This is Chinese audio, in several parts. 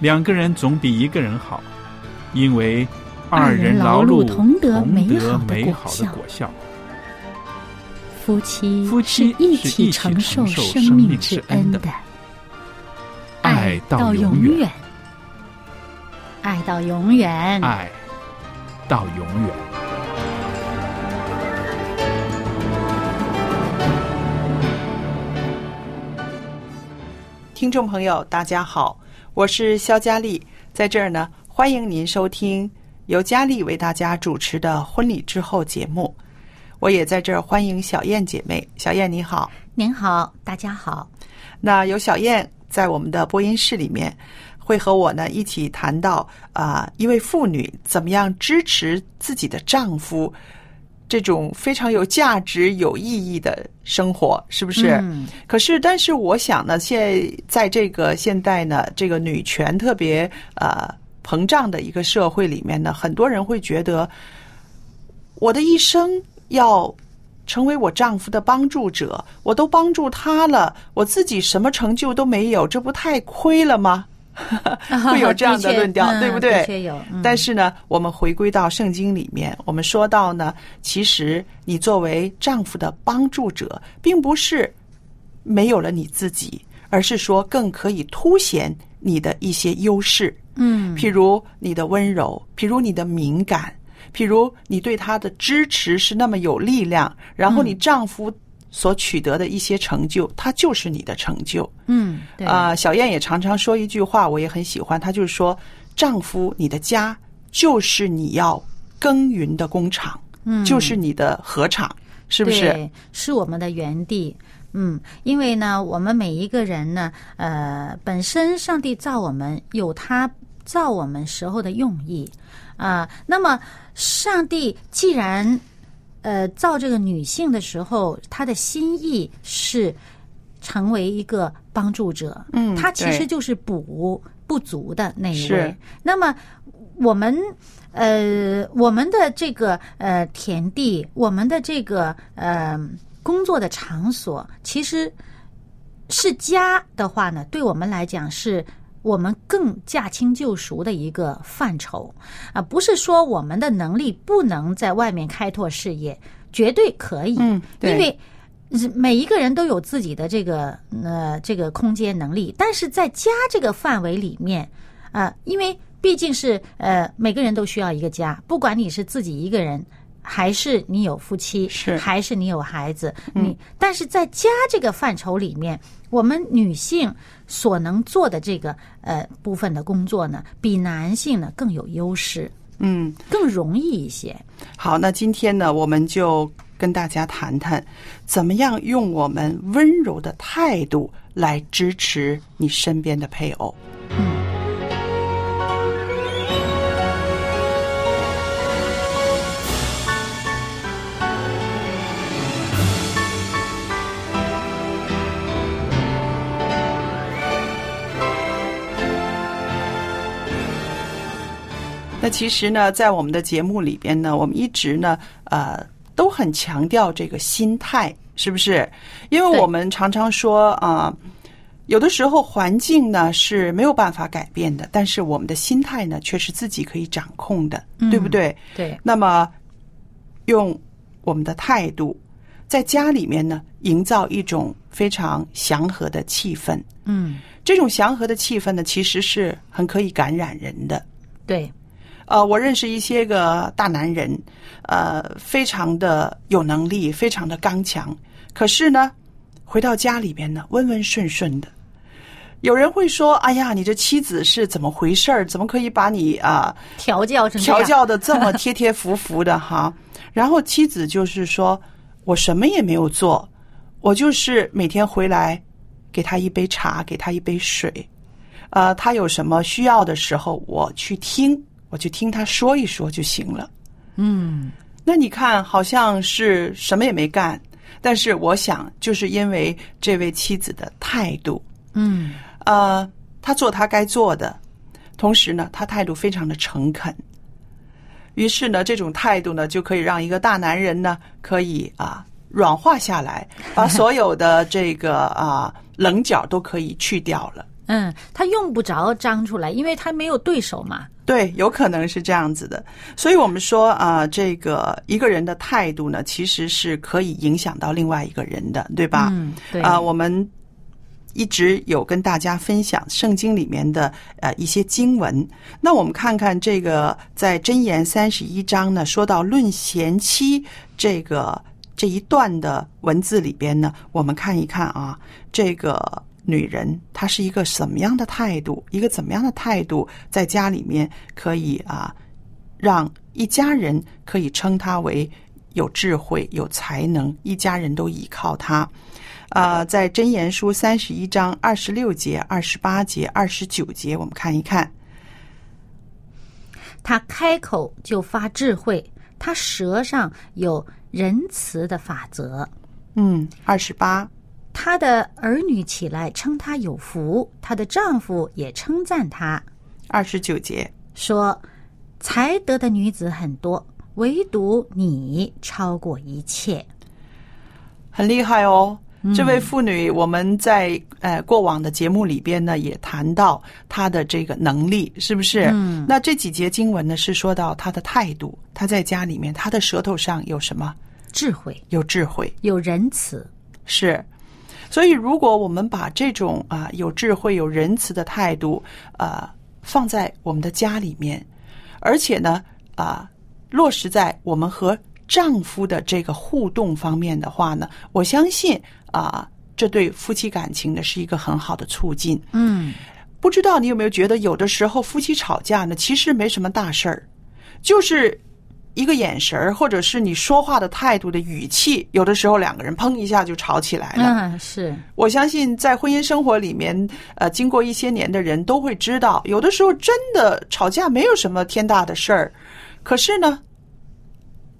两个人总比一个人好，因为二人劳碌同得美得好的果美好的效果效。夫妻夫妻是一起承受生生命命之之恩的，爱到永远，爱到永远。爱到永远。听众朋友，大家好，我是肖佳丽，在这儿呢，欢迎您收听由佳丽为大家主持的婚礼之后节目。我也在这儿欢迎小燕姐妹，小燕你好。您好，大家好。那有小燕在我们的播音室里面，会和我呢一起谈到啊、一位妇女怎么样支持自己的丈夫这种非常有价值、有意义的生活，是不是？嗯可是，但是我想呢，现在在这个现代呢，这个女权特别呃膨胀的一个社会里面呢，很多人会觉得，我的一生要成为我丈夫的帮助者，我都帮助他了，我自己什么成就都没有，这不太亏了吗？会有这样的论调，对不对？嗯的确有。嗯但是呢，我们回归到圣经里面，我们说到呢，其实你作为丈夫的帮助者，并不是没有了你自己，而是说更可以凸显你的一些优势，嗯，譬如你的温柔，譬如你的敏感，譬如你对他的支持是那么有力量，然后你丈夫所取得的一些成就，它就是你的成就。嗯，对啊、小燕也常常说一句话，我也很喜欢，她就是说：“丈夫，你的家就是你要耕耘的工厂，嗯就是你的禾场，是不是？对，是我们的园地。嗯，因为呢，我们每一个人呢，呃，本身上帝造我们有他造我们时候的用意啊、那么，上帝既然呃造这个女性的时候，他的心意是成为一个帮助者。嗯他其实就是补不足的那一位。那么，我们呃，我们的这个呃田地，我们的这个呃工作的场所，其实是家的话呢，对我们来讲是。我们更驾轻就熟的一个范畴啊，不是说我们的能力不能在外面开拓事业，绝对可以。嗯对因为每一个人都有自己的这个呃这个空间能力，但是在家这个范围里面，啊，因为毕竟是呃每个人都需要一个家，不管你是自己一个人。还是你有夫妻，是还是你有孩子，你但是在家这个范畴里面，我们女性所能做的这个呃部分的工作呢，比男性呢更有优势，嗯，更容易一些。好，那今天呢，我们就跟大家谈谈，怎么样用我们温柔的态度来支持你身边的配偶。那其实呢，在我们的节目里边呢，我们一直呢，呃，都很强调这个心态，是不是？因为我们常常说啊、有的时候环境呢是没有办法改变的，但是我们的心态呢却是自己可以掌控的，对不对？对，那么用我们的态度，在家里面呢，营造一种非常祥和的气氛。嗯，这种祥和的气氛呢，其实是很可以感染人的。对，呃，我认识一些个大男人，呃，非常的有能力，非常的刚强，可是呢，回到家里边呢，温温顺顺的。有人会说：“哎呀，你这妻子是怎么回事儿？怎么可以把你啊、调教成调教的这么贴贴服服的哈？”然后妻子就是说：“我什么也没有做，我就是每天回来给他一杯茶，给他一杯水，呃，他有什么需要的时候，我去听，我去听他说一说就行了。”嗯，那你看，好像是什么也没干，但是我想，就是因为这位妻子的态度，嗯，呃，他做他该做的，同时呢，他态度非常的诚恳。于是呢，这种态度呢，就可以让一个大男人呢，可以啊软化下来，把所有的这个啊棱角都可以去掉了。嗯，他用不着张出来，因为他没有对手嘛。对，有可能是这样子的。所以我们说啊、这个一个人的态度呢，其实是可以影响到另外一个人的，对吧？嗯，对啊、我们一直有跟大家分享圣经里面的呃一些经文。那我们看看这个在箴言三十一章呢，说到论贤妻这个这一段的文字里边呢，我们看一看啊，这个女人她是一个什么样的态度，一个怎么样的态度，在家里面可以啊，让一家人可以称她为有智慧、有才能，一家人都依靠她。啊、在真言书三十一章二十六节、二十八节、二十九节，我们看一看。他开口就发智慧，他舌上有仁慈的法则。嗯，二十八，她的儿女起来称她有福，她的丈夫也称赞她，二十九节。说：“才德的女子很多，唯独你超过一切。很厉害哦。这位妇女，我们在呃过往的节目里边呢，也谈到她的这个能力，是不是？嗯那这几节经文呢，是说到她的态度，她在家里面，她的舌头上有什么？智慧，有智慧，有仁慈。是。所以，如果我们把这种啊、有智慧、有仁慈的态度啊、放在我们的家里面，而且呢啊、落实在我们和丈夫的这个互动方面的话呢，我相信啊、这对夫妻感情呢是一个很好的促进。嗯，不知道你有没有觉得，有的时候夫妻吵架呢，其实没什么大事儿，就是一个眼神儿，或者是你说话的态度的语气，有的时候两个人砰一下就吵起来了。嗯，是，我相信在婚姻生活里面，呃，经过一些年的人都会知道，有的时候真的吵架没有什么天大的事儿，可是呢，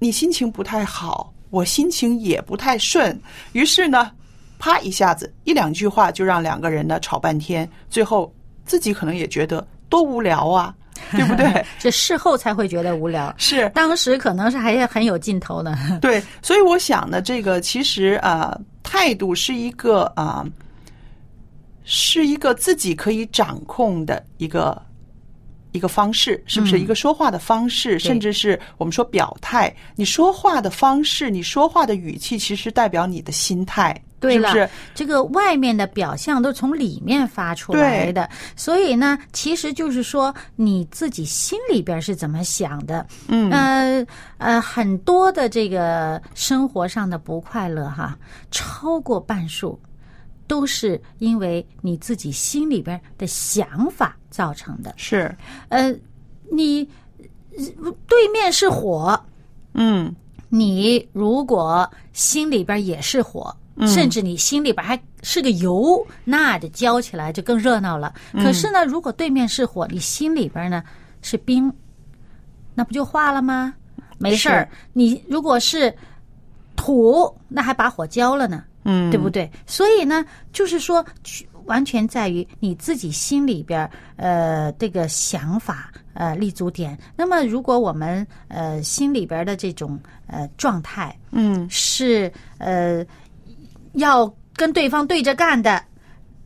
你心情不太好，我心情也不太顺，于是呢，啪一下子一两句话就让两个人呢吵半天，最后自己可能也觉得多无聊啊，对不对？这事后才会觉得无聊，是，当时可能是还很有劲头呢。对，所以我想呢，这个其实啊、呃态度是一个啊、是一个自己可以掌控的一个一个方式，是不是？嗯一个说话的方式，甚至是我们说表态。你说话的方式，你说话的语气，其实代表你的心态，对了，是是？这个外面的表象都从里面发出来的，所以呢，其实就是说你自己心里边是怎么想的。嗯呃呃，很多的这个生活上的不快乐哈，超过半数都是因为你自己心里边的想法造成的。是，呃，你呃对面是火，嗯你如果心里边也是火，甚至你心里边还是个油，那就浇起来就更热闹了。可是呢，如果对面是火，你心里边呢是冰，那不就化了吗？没事儿。你如果是土，那还把火浇了呢。嗯，对不对？所以呢，就是说，完全在于你自己心里边呃这个想法呃立足点。那么，如果我们呃心里边的这种呃状态嗯是呃要跟对方对着干的。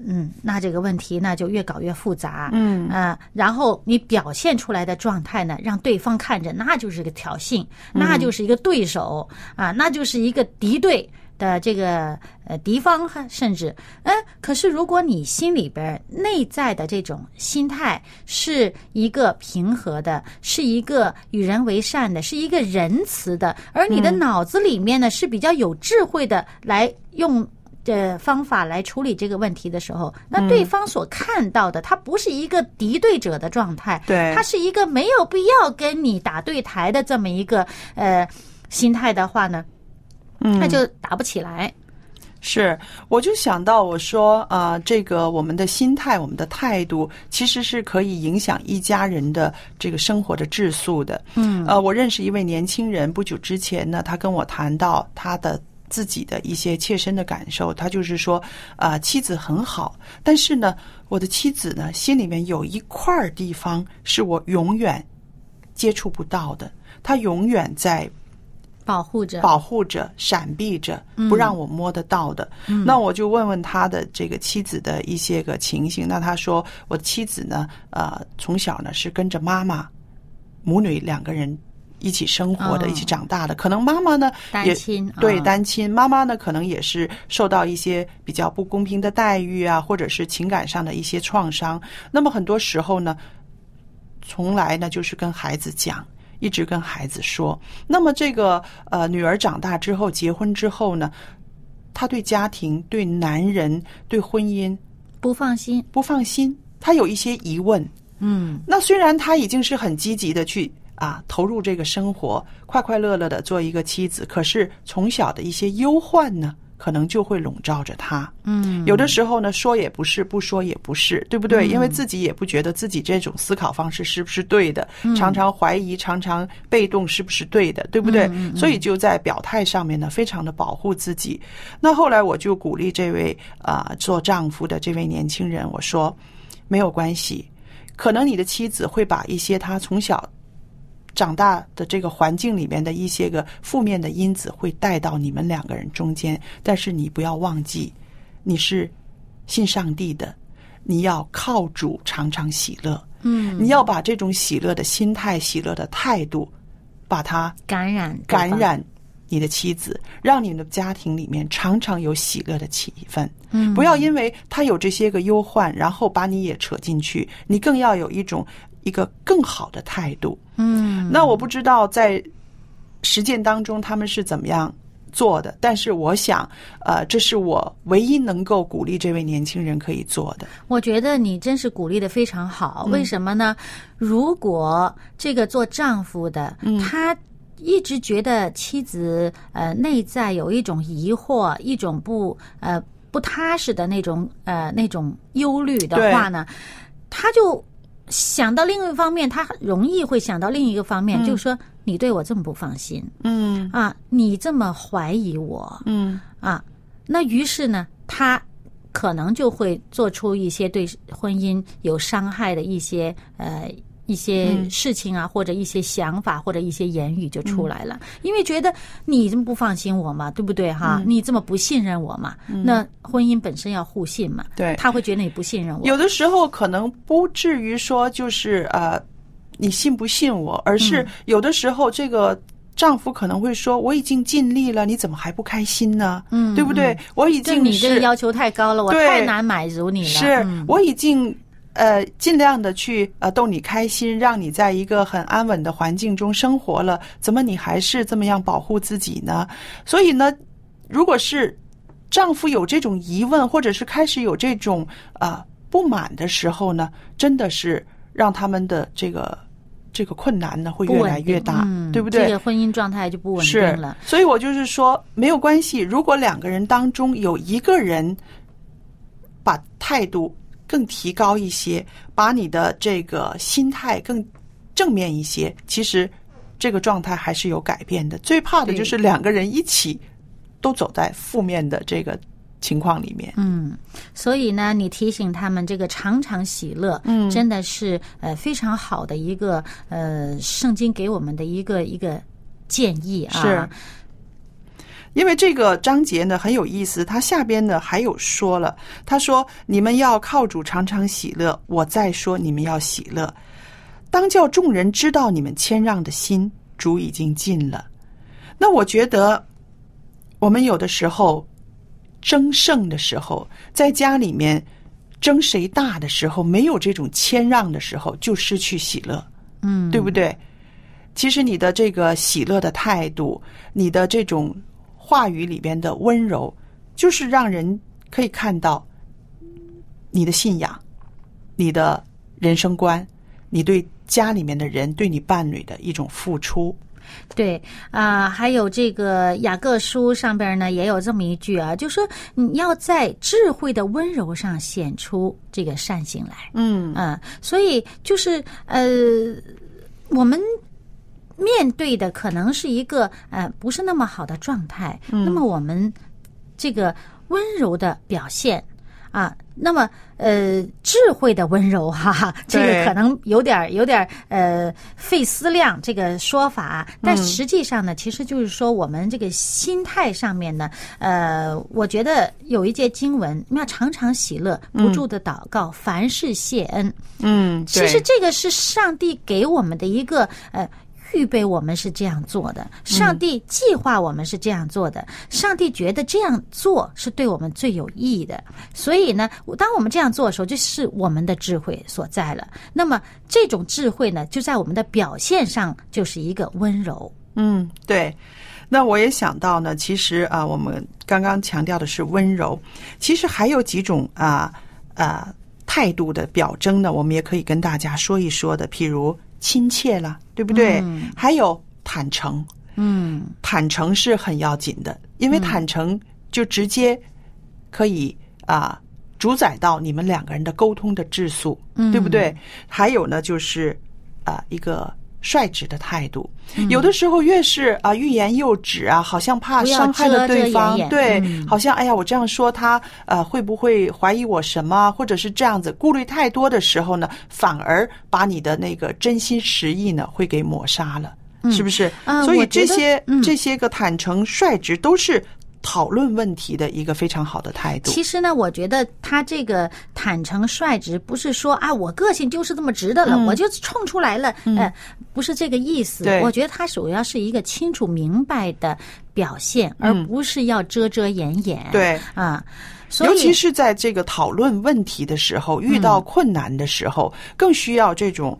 嗯，那这个问题那就越搞越复杂。嗯啊、然后你表现出来的状态呢，让对方看着那就是个挑衅，那就是一个对手啊，那就是一个敌对的这个呃敌方，甚至嗯，可是如果你心里边内在的这种心态是一个平和的，是一个与人为善的，是一个仁慈的，而你的脑子里面呢是比较有智慧的，来用。的方法来处理这个问题的时候，那对方所看到的，他不是一个敌对者的状态，对，他是一个没有必要跟你打对台的这么一个呃心态的话呢，那就打不起来。是，我就想到我说啊，这个我们的心态、我们的态度，其实是可以影响一家人的这个生活的质素的。嗯，呃，我认识一位年轻人，不久之前呢，他跟我谈到他的。自己的一些切身的感受，他就是说，啊，妻子很好，但是呢，我的妻子呢，心里面有一块地方是我永远接触不到的，他永远在保护着、保护着、闪避着，不让我摸得到的。那我就问问他的这个妻子的一些个情形，那他说，我的妻子呢，呃，从小呢是跟着妈妈，母女两个人。一起生活的，一起长大的，可能妈妈呢也对单亲，妈妈呢可能也是受到一些比较不公平的待遇啊，或者是情感上的一些创伤。那么很多时候呢，从来呢就是跟孩子讲，一直跟孩子说。那么这个呃女儿长大之后，结婚之后呢，她对家庭、对男人、对婚姻不放心，不放心，她有一些疑问。嗯，那虽然她已经是很积极的去。啊，投入这个生活，快快乐乐的做一个妻子。可是从小的一些忧患呢，可能就会笼罩着他。嗯，有的时候呢，说也不是，不说也不是，对不对？因为自己也不觉得自己这种思考方式是不是对的，常常怀疑，常常被动，是不是对的，对不对？所以就在表态上面呢，非常的保护自己。那后来我就鼓励这位啊做丈夫的这位年轻人，我说没有关系，可能你的妻子会把一些她从小。长大的这个环境里面的一些个负面的因子会带到你们两个人中间，但是你不要忘记，你是信上帝的，你要靠主常常喜乐。嗯，你要把这种喜乐的心态、喜乐的态度，把它感染感染你的妻子，让你的家庭里面常常有喜乐的气氛。嗯，不要因为他有这些个忧患，然后把你也扯进去。你更要有一种。一个更好的态度，嗯，那我不知道在实践当中他们是怎么样做的，但是我想，呃，这是我唯一能够鼓励这位年轻人可以做的。我觉得你真是鼓励的非常好，为什么呢？如果这个做丈夫的，他一直觉得妻子呃内在有一种疑惑，一种不呃不踏实的那种呃那种忧虑的话呢，他就。想到另一方面，他容易会想到另一个方面，就是说你对我这么不放心，嗯。啊，你这么怀疑我，嗯。啊，那于是呢，他可能就会做出一些对婚姻有伤害的一些呃。一些事情啊，或者一些想法，或者一些言语就出来了，因为觉得你这么不放心我嘛，对不对哈？你这么不信任我嘛？那婚姻本身要互信嘛？对，他会觉得你不信任我。有的时候可能不至于说就是呃，你信不信我，而是有的时候这个丈夫可能会说：“我已经尽力了，你怎么还不开心呢？”嗯，对不对？我已经你这个要求太高了，我太难满足你了。是我已经。呃，尽量的去呃逗你开心，让你在一个很安稳的环境中生活了，怎么你还是这么样保护自己呢？所以呢，如果是丈夫有这种疑问，或者是开始有这种啊不满的时候呢，真的是让他们的这个这个困难呢会越来越大，对不对？这个婚姻状态就不稳定了。所以我就是说，没有关系，如果两个人当中有一个人把态度。更提高一些，把你的这个心态更正面一些，其实这个状态还是有改变的。最怕的就是两个人一起都走在负面的这个情况里面。嗯，所以呢，你提醒他们这个常常喜乐，嗯，真的是呃非常好的一个呃圣经给我们的一个一个建议啊。是。因为这个章节呢很有意思，它下边呢还有说了，他说：“你们要靠主常常喜乐。”我再说，你们要喜乐，当叫众人知道你们谦让的心，主已经尽了。那我觉得，我们有的时候争胜的时候，在家里面争谁大的时候，没有这种谦让的时候，就失去喜乐，嗯，对不对？其实你的这个喜乐的态度，你的这种话语里边的温柔，就是让人可以看到你的信仰、你的人生观、你对家里面的人、对你伴侣的一种付出。对啊、还有这个雅各书上边呢也有这么一句啊，就说你要在智慧的温柔上显出这个善行来。嗯嗯，所以就是呃，我们面对的可能是一个呃不是那么好的状态，那么我们这个温柔的表现啊，那么呃智慧的温柔哈、哈，这个可能有点儿有点儿呃费思量这个说法，但实际上呢，其实就是说我们这个心态上面呢，呃，我觉得有一节经文，要常常喜乐，不住的祷告，凡事谢恩。嗯，其实这个是上帝给我们的一个呃。预备我们是这样做的，上帝计划我们是这样做的，上帝觉得这样做是对我们最有意义的。所以呢，当我们这样做的时候，就是我们的智慧所在了。那么这种智慧呢，就在我们的表现上就是一个温柔。嗯，对。那我也想到呢，其实啊，我们刚刚强调的是温柔，其实还有几种啊啊态度的表征呢，我们也可以跟大家说一说的，譬如亲切了，对不对？还有坦诚，嗯坦诚是很要紧的，因为坦诚就直接可以啊主宰到你们两个人的沟通的质素，对不对？还有呢，就是啊一个率直的态度，有的时候越是啊欲言又止啊，好像怕伤害了对方，对，嗯。好像哎呀我这样说他呃会不会怀疑我什么，或者是这样子顾虑太多的时候呢，反而把你的那个真心实意呢会给抹杀了。是不是？所以这些、嗯。这些个坦诚率直都是讨论问题的一个非常好的态度。其实呢，我觉得他这个坦诚率直，不是说啊，我个性就是这么直的了，我就冲出来了，呃，不是这个意思。我觉得他主要是一个清楚明白的表现，而不是要遮遮掩掩。对啊，尤其是在这个讨论问题的时候，遇到困难的时候，更需要这种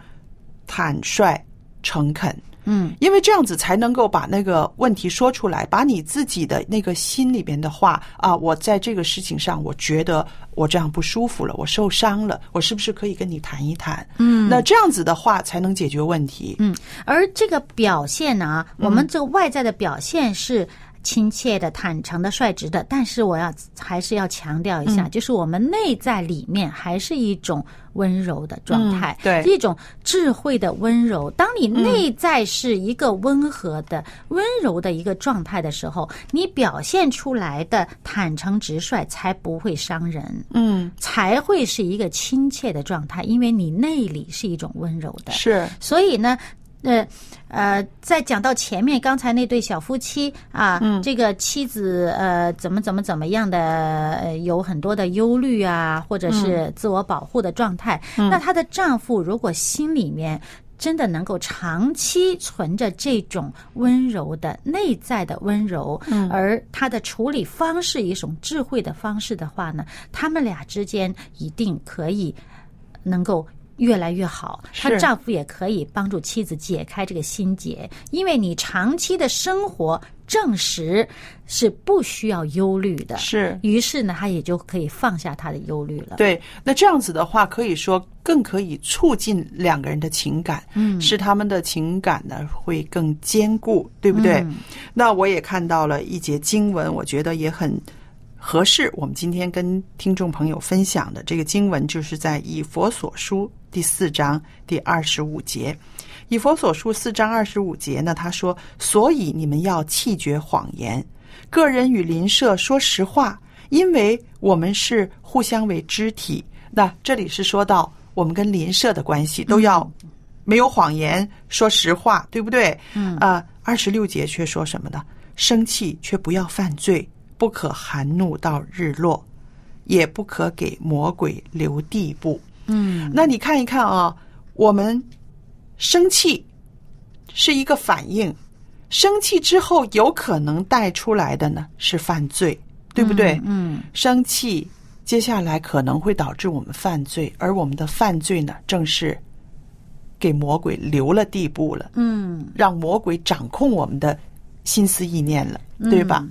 坦率、诚恳。嗯，因为这样子才能够把那个问题说出来，把你自己的那个心里边的话啊，我在这个事情上，我觉得我这样不舒服了，我受伤了，我是不是可以跟你谈一谈？嗯，那这样子的话才能解决问题。嗯，而这个表现呢，我们这个外在的表现是亲切的、坦诚的、率直的，但是我要还是要强调一下，就是我们内在里面还是一种温柔的状态，嗯对一种智慧的温柔。当你内在是一个温和的、温柔的一个状态的时候，你表现出来的坦诚直率才不会伤人。嗯，才会是一个亲切的状态，因为你内里是一种温柔的。是，所以呢，呃呃，在讲到前面刚才那对小夫妻啊，这个妻子呃怎么怎么怎么样的，呃有很多的忧虑啊，或者是自我保护的状态，那她的丈夫如果心里面。真的能够长期存着这种温柔的内在的温柔，而他的处理方式一种智慧的方式的话呢，他们俩之间一定可以能够越来越好。她丈夫也可以帮助妻子解开这个心结，因为你长期的生活证实是不需要忧虑的。是于是呢，她也就可以放下她的忧虑了。对，那这样子的话，可以说更可以促进两个人的情感，嗯，使他们的情感呢会更坚固，对不对？嗯那我也看到了一节经文，我觉得也很合适，我们今天跟听众朋友分享的这个经文，就是在以佛所书第四章第二十五节。以佛所书四章二十五节呢，他说：“所以你们要弃绝谎言，个人与邻舍说实话，因为我们是互相为肢体。”那这里是说到我们跟邻舍的关系都要没有谎言，说实话，对不对？嗯啊，二十六节却说什么呢？生气却不要犯罪，不可含怒到日落，也不可给魔鬼留地步。嗯，那你看一看啊，我们生气是一个反应，生气之后有可能带出来的呢是犯罪，对不对？嗯，生气接下来可能会导致我们犯罪，而我们的犯罪呢，正是给魔鬼留了地步了。嗯，让魔鬼掌控我们的心思意念了，对吧？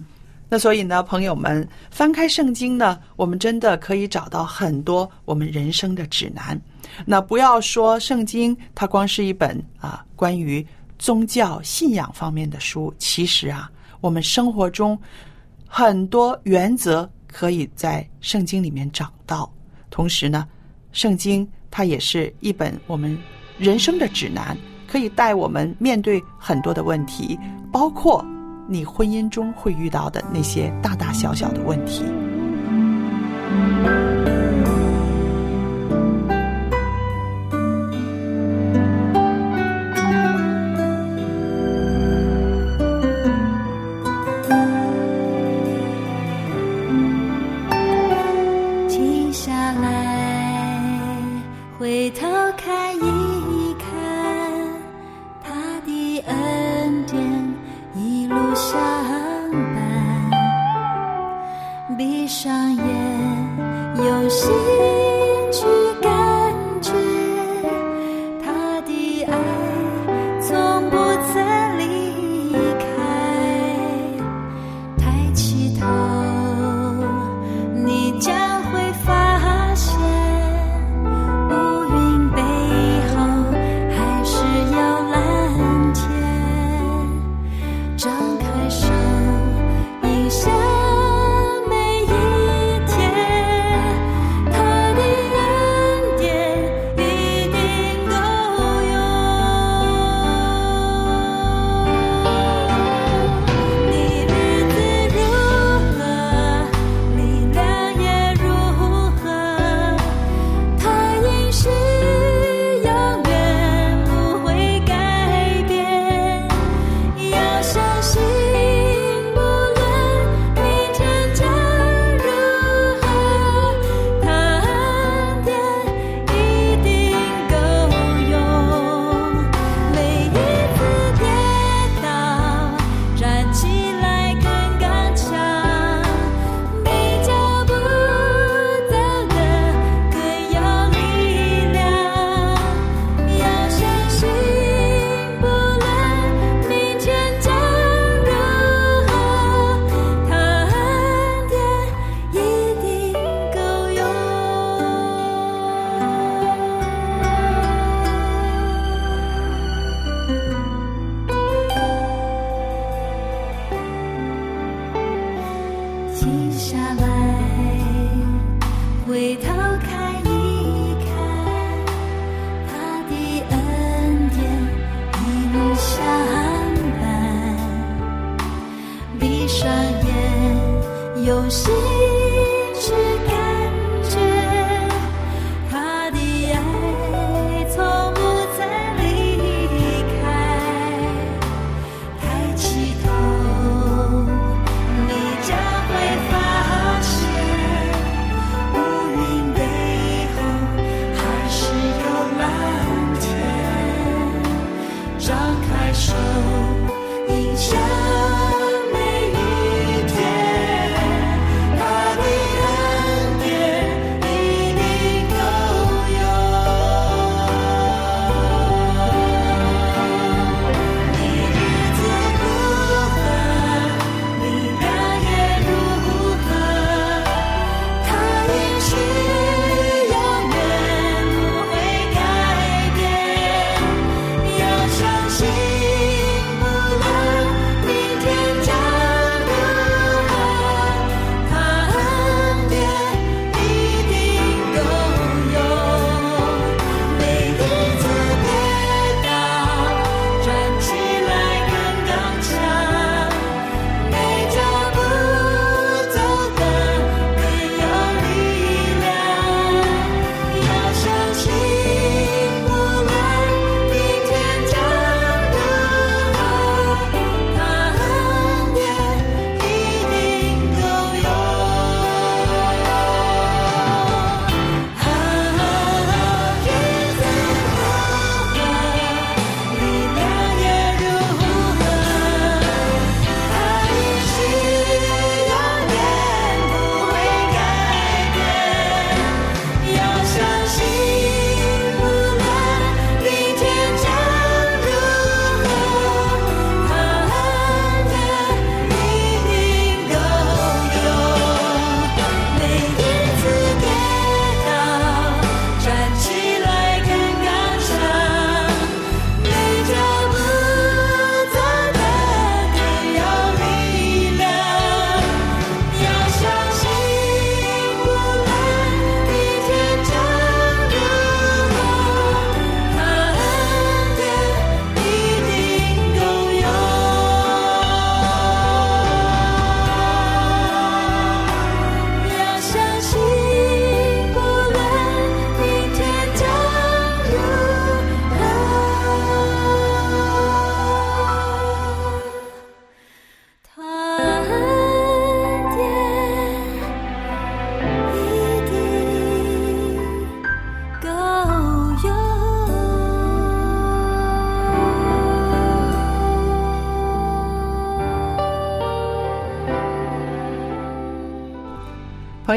那所以呢，朋友们，翻开圣经呢，我们真的可以找到很多我们人生的指南。那不要说圣经，它光是一本啊关于宗教信仰方面的书，其实啊，我们生活中很多原则可以在圣经里面找到。同时呢，圣经它也是一本我们人生的指南，可以带我们面对很多的问题，包括你婚姻中会遇到的那些大大小小的问题。手，迎向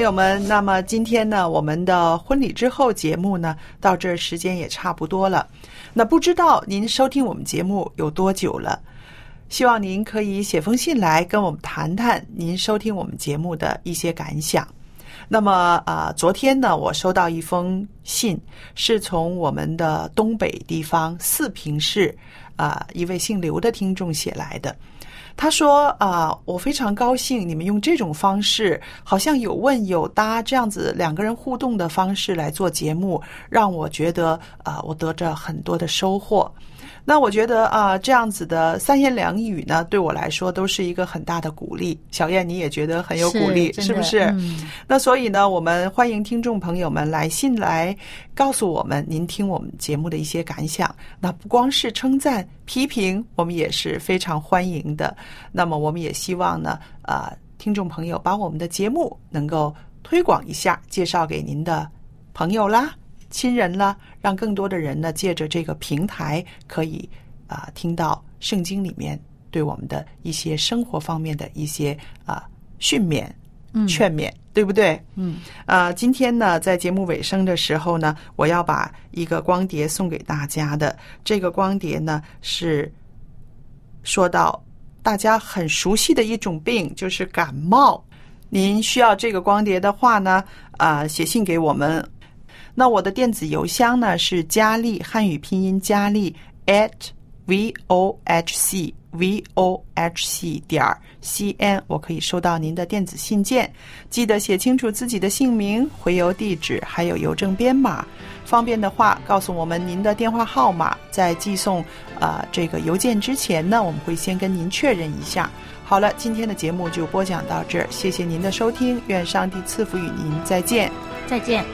友们，那么今天呢，我们的婚礼之后节目呢，到这儿时间也差不多了。那不知道您收听我们节目有多久了？希望您可以写封信来跟我们谈谈您收听我们节目的一些感想。那么啊、呃昨天呢，我收到一封信，是从我们的东北地方四平市啊、一位姓刘的听众写来的。他说：“啊、我非常高兴你们用这种方式，好像有问有答这样子两个人互动的方式来做节目，让我觉得啊、我得着很多的收获。那我觉得啊、这样子的三言两语呢，对我来说都是一个很大的鼓励。小燕，你也觉得很有鼓励，是是不是？嗯那所以呢，我们欢迎听众朋友们来信来告诉我们您听我们节目的一些感想。那不光是称赞、批评，我们也是非常欢迎的。那么我们也希望呢，啊、听众朋友把我们的节目能够推广一下，介绍给您的朋友啦、亲人呢，让更多的人呢借着这个平台可以啊、听到圣经里面对我们的一些生活方面的一些啊、训勉、劝勉，对不对？嗯，啊，今天呢，在节目尾声的时候呢，我要把一个光碟送给大家的。这个光碟呢，是说到大家很熟悉的一种病，就是感冒。您需要这个光碟的话呢，啊、写信给我们。那我的电子邮箱呢是佳丽汉语拼音佳丽 at v o h c v o h c 点 c n，我可以收到您的电子信件。记得写清楚自己的姓名、回邮地址，还有邮政编码。方便的话，告诉我们您的电话号码，在寄送呃这个邮件之前呢，我们会先跟您确认一下。好了，今天的节目就播讲到这儿，谢谢您的收听，愿上帝赐福与您，再见。再见。